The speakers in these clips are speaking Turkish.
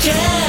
again.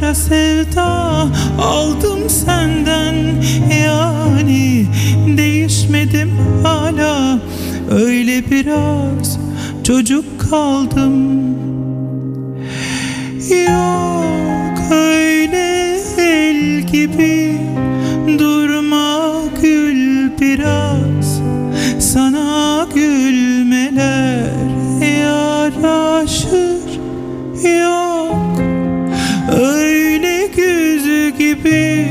Kara sevda aldım senden. Yani değişmedim hala. Öyle biraz çocuk kaldım. Yok öyle el gibi durma gül biraz. Sana gülmeler yaraşır. Yok gibi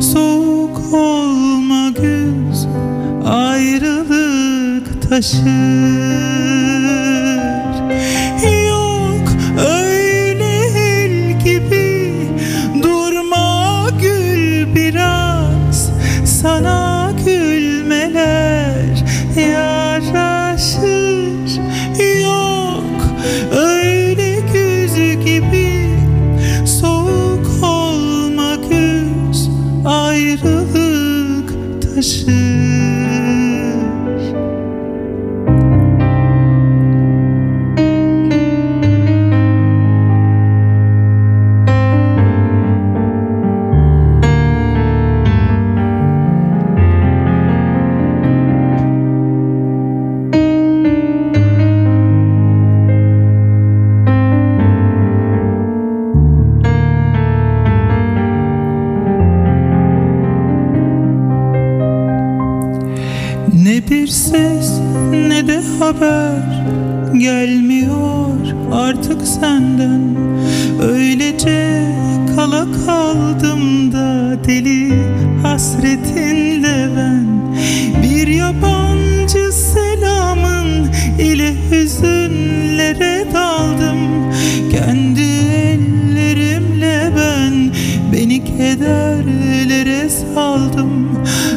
soğuk olma güz Ayrılık taşır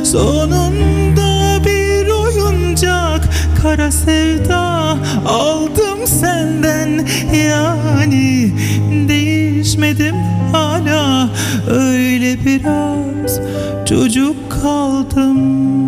Sonunda bir oyuncak kara sevda aldım senden. Yani değişmedim hala. Öyle biraz çocuk kaldım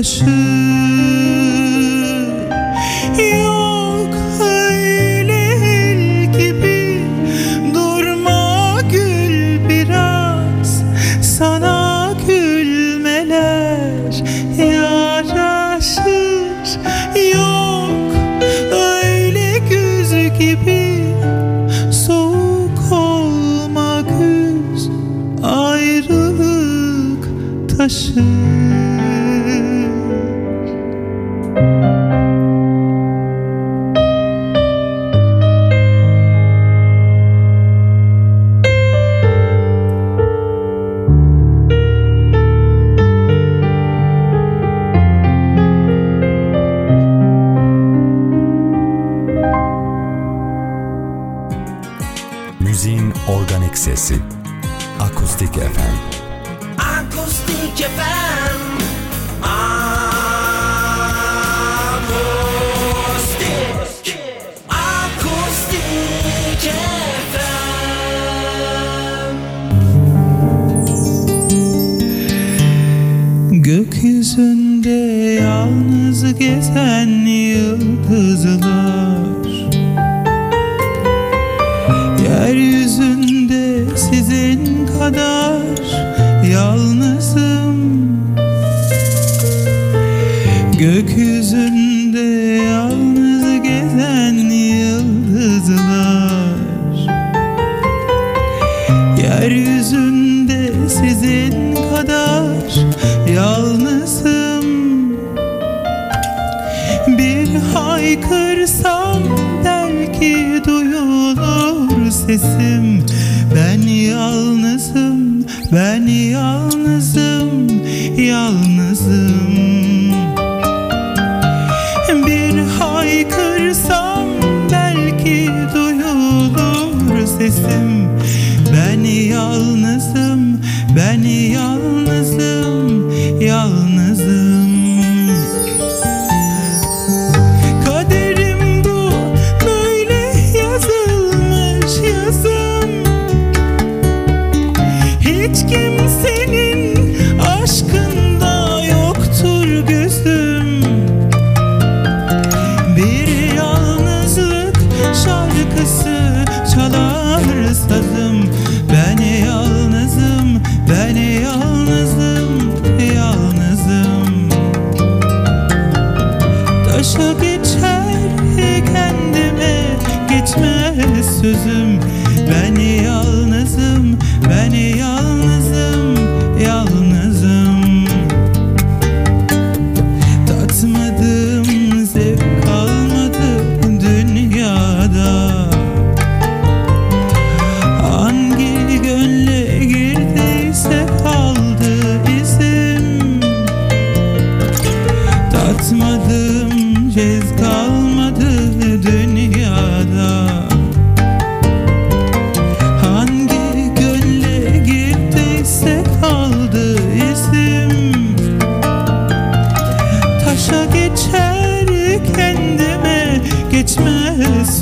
Ayrılık yalnızım. Gökyüzünde yalnız gezen yıldızlar. Yeryüzünde sizin kadar yalnızım. Bir haykırsam belki duyulur sesim. Ben yalnızım ben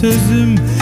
sözüm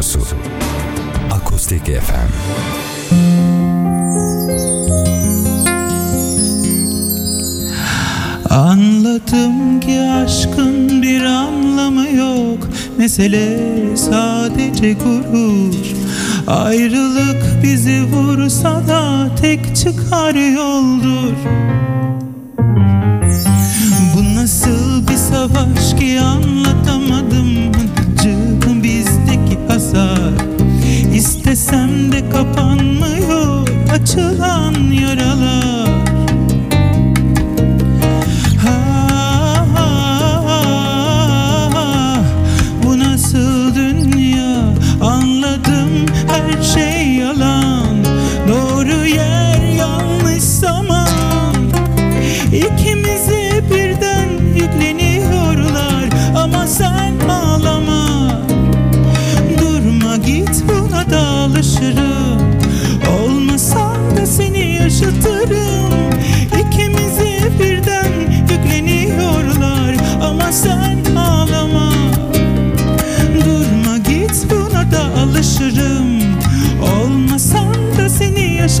Radyosu. Akustik FM Anladım ki aşkın bir anlamı yok. Mesele sadece gurur. Ayrılık bizi vursa da tek çıkar yoldur. Bu nasıl bir savaş ki an kapanmıyor açılan yaralar.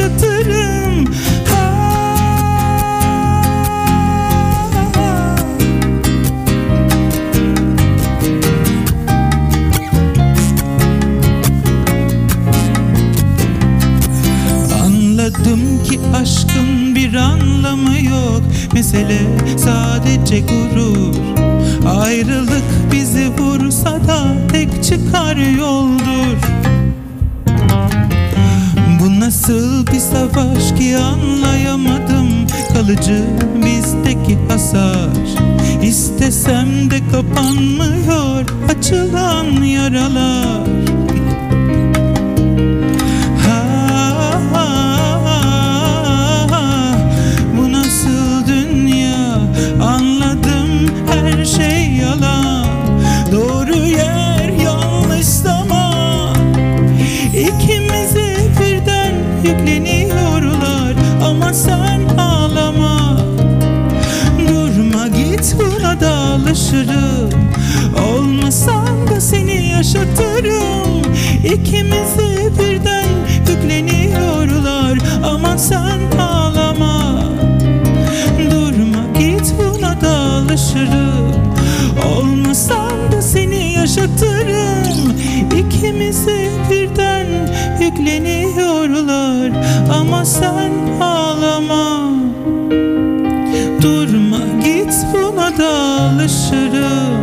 yaşatırım. Anladım ki aşkın bir anlamı yok. Mesele sadece gurur. Ayrılık bizi vursa da tek çıkar yoldur. savaş ki anlayamadım. Kalıcı bizdeki hasar. İstesem de kapanmıyor açılan yaralar. Alışırım Olmasan da seni yaşatırım. İkimize birden yükleniyorlar. Ama sen ağlama. Durma git buna da alışırım. Olmasan da seni yaşatırım. İkimize birden yükleniyorlar. Ama sen da alışırım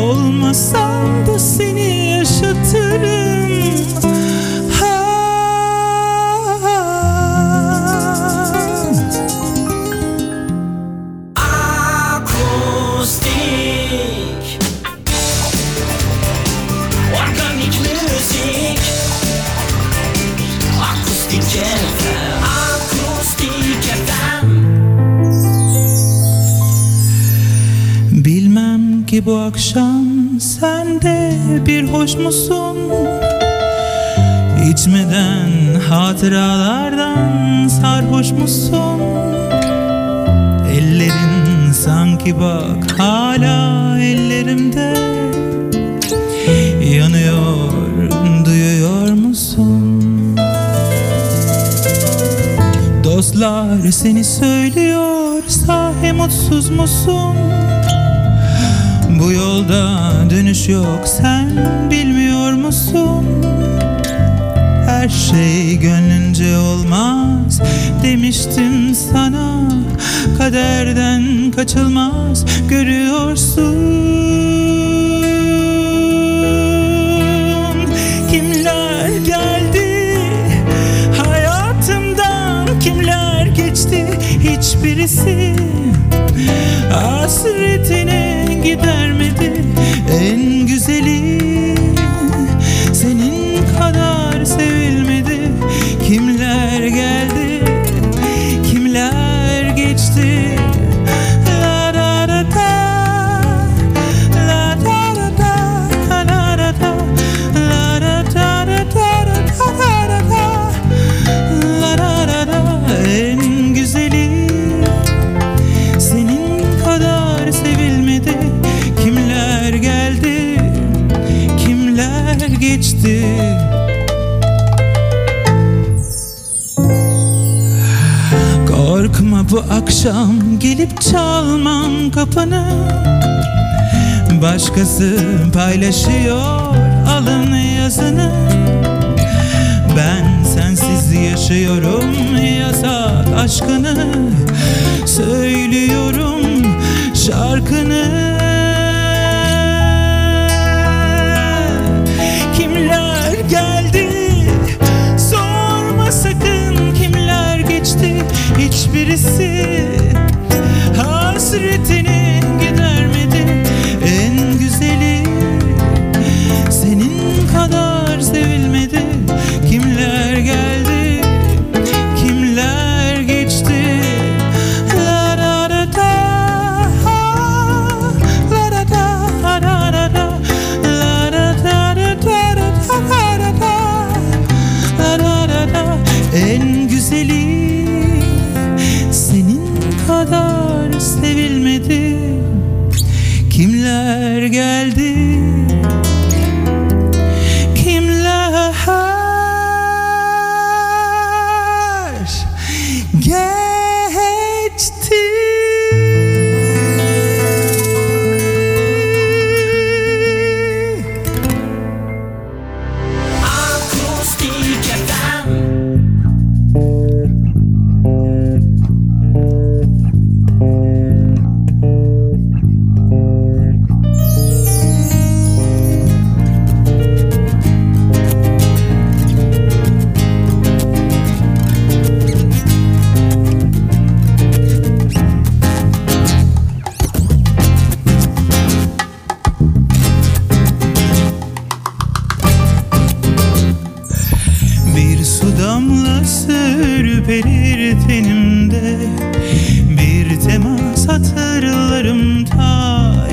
Olmasan da seni yaşatırım Bilmem ki bu akşam sen de bir hoş musun? İçmeden hatıralardan sarhoş musun? Ellerin sanki bak hala ellerimde Yanıyor duyuyor musun? Dostlar seni söylüyor sahi mutsuz musun? Bu yolda dönüş yok. Sen bilmiyor musun? Her şey gönlünce olmaz. Demiştim sana Kaderden kaçılmaz. Görüyorsun Kimler geldi? Hayatımdan kimler geçti? Hiçbirisi Hasretini gidermedi. En güzeli Senin kadar sevilmedi. Kimler geldi bu akşam gelip çalmam kapını. Başkası paylaşıyor alın yazını. Ben sensiz yaşıyorum yasak aşkını. Söylüyorum şarkını. Kimler geldi Hiçbirisi geldi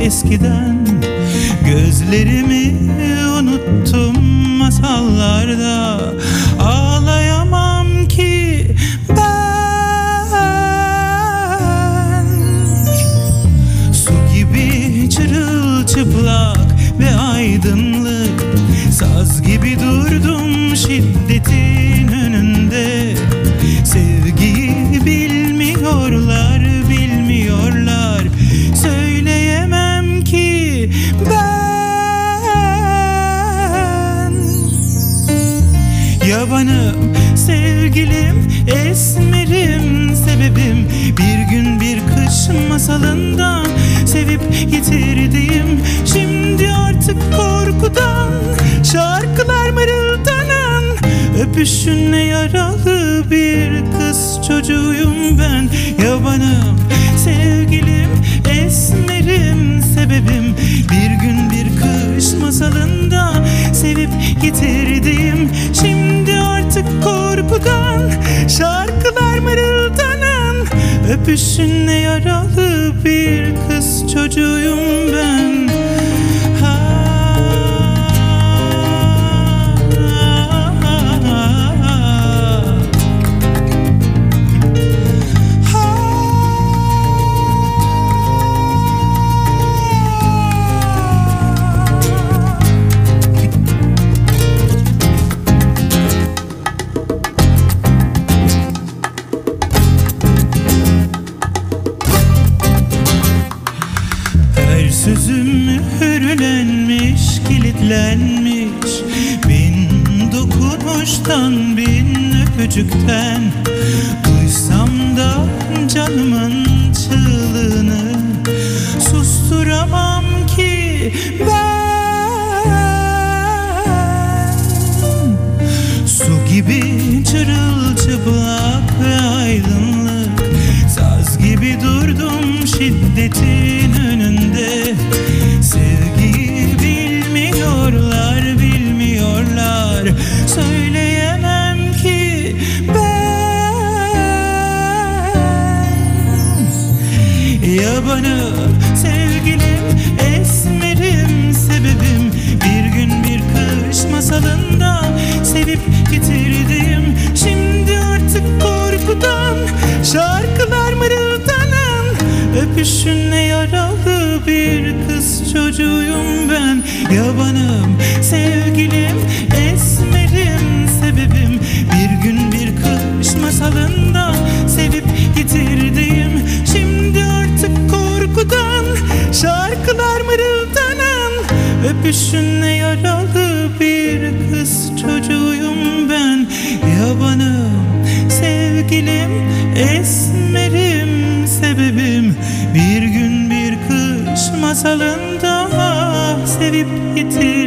eskiden Gözlerimi unuttum masallarda. Ağlayamam ki ben. Su gibi çırılçıplak ve aydınlık Saz gibi durdum şiddetin sevgilim, esmerim, sebebim. Bir gün bir kış masalından sevip yitirdiğim Şimdi artık korkudan şarkılar mırıldanan Öpüşünle yaralı bir kız çocuğuyum ben. Yabanım, sevgilim, esmerim, sebebim. Bir gün bir kış masalında sevip yitirdiğim Öpüşünle yaralı bir kız çocuğuyum ben çırılçıplak ve aydınlık Saz gibi durdum şiddetin önünde. Sevgiyi bilmiyorlar, bilmiyorlar. Söyleyemem ki ben. Yabanım, sevgilim, esmerim, sebebim. Bir gün bir kış masalında sevip korkudan şarkılar mırıldanan Öpüşünle yaralı bir kız çocuğuyum ben. Yabanım, sevgilim, esmerim, sebebim. Bir gün bir kış masalında sevip yitirdim Şimdi artık korkudan şarkılar mırıldanan Öpüşünle yaralı bir kız çocuğuyum ben. Yabanım, sevgilim, esmerim, sebebim. Bir gün bir kış masalında sevip yitirdim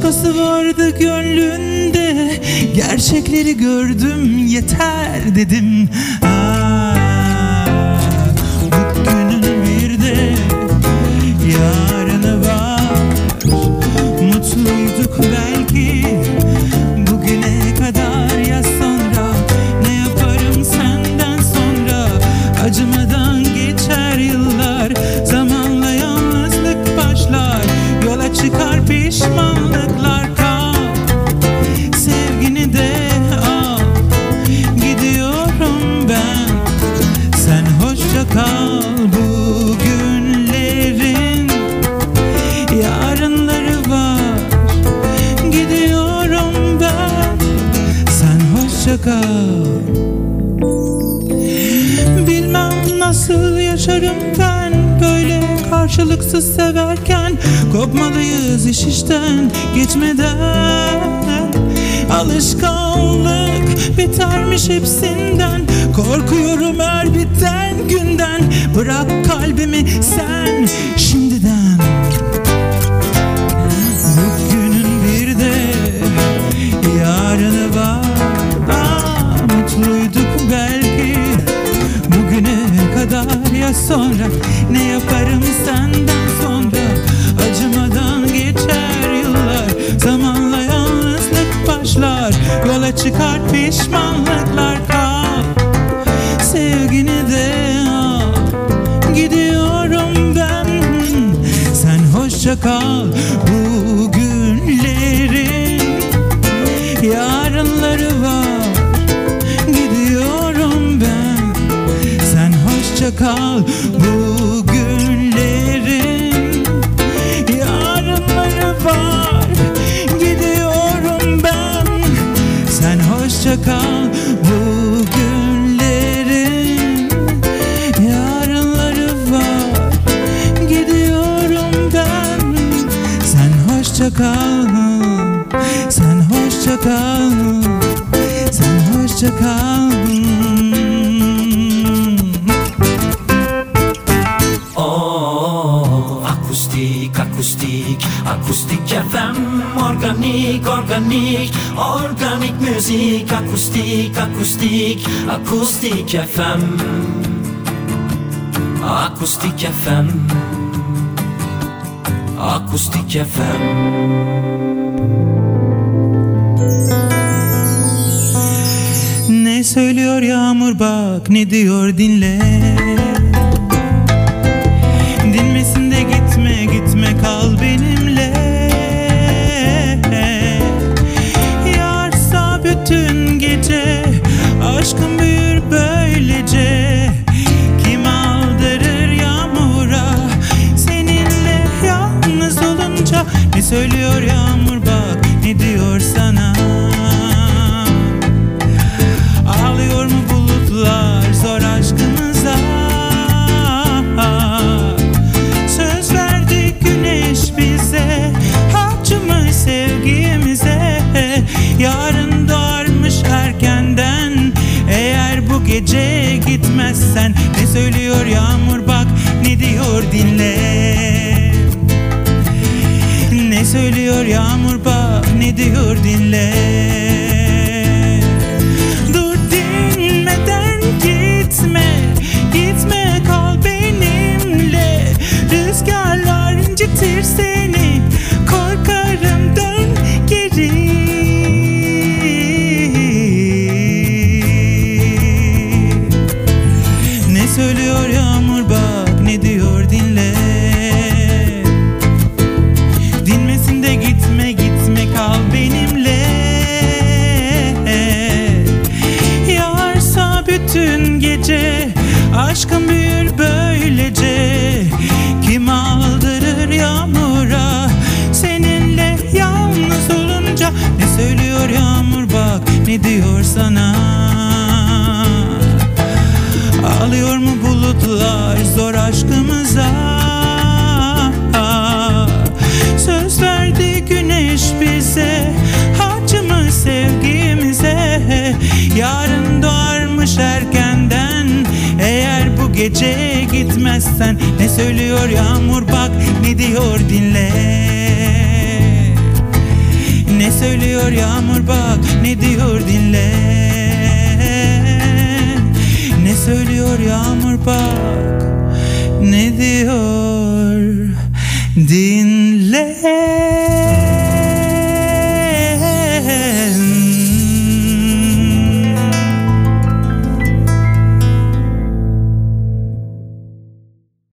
başkası vardı gönlünde Gerçekleri gördüm yeter dedim ha. karşılıksız severken Kopmalıyız iş işten geçmeden. Alışkanlık bitermiş hepsinden. Korkuyorum her biten günden. Bırak kalbimi sen şimdiden. Bugünün bir de yarını var Aa, Mutluyduk belki. Bugüne kadar ya sonra? Çıkar pişmanlıklar kal Sevgini de al. Gidiyorum ben. Sen hoşça kal Bugünlerin Yarınları var. Gidiyorum ben. Sen hoşça kal hoşça kal Sen hoşça kal Sen hoşça kal Oh, akustik, akustik, akustik FM Organik, organik, organik müzik Akustik, akustik, akustik FM Akustik FM Akustik FM Ne söylüyor yağmur bak ne diyor dinle. Dinmesin de gitme gitme kal benimle. Yarsa bütün gece aşkım büyür söylüyor yağmur bak ne diyor sana bak ne diyor dinle Aşkım büyür böylece Kim aldırır yağmura? Seninle yalnız olunca Ne söylüyor yağmur? Bak ne diyor sana? Ağlıyor mu bulutlar zor aşkımıza? Söz verdi güneş bize Harcımı sevgimize. Yarın gece gitmezsen Ne söylüyor yağmur bak ne diyor dinle. Ne söylüyor yağmur bak ne diyor dinle. Ne söylüyor yağmur bak ne diyor dinle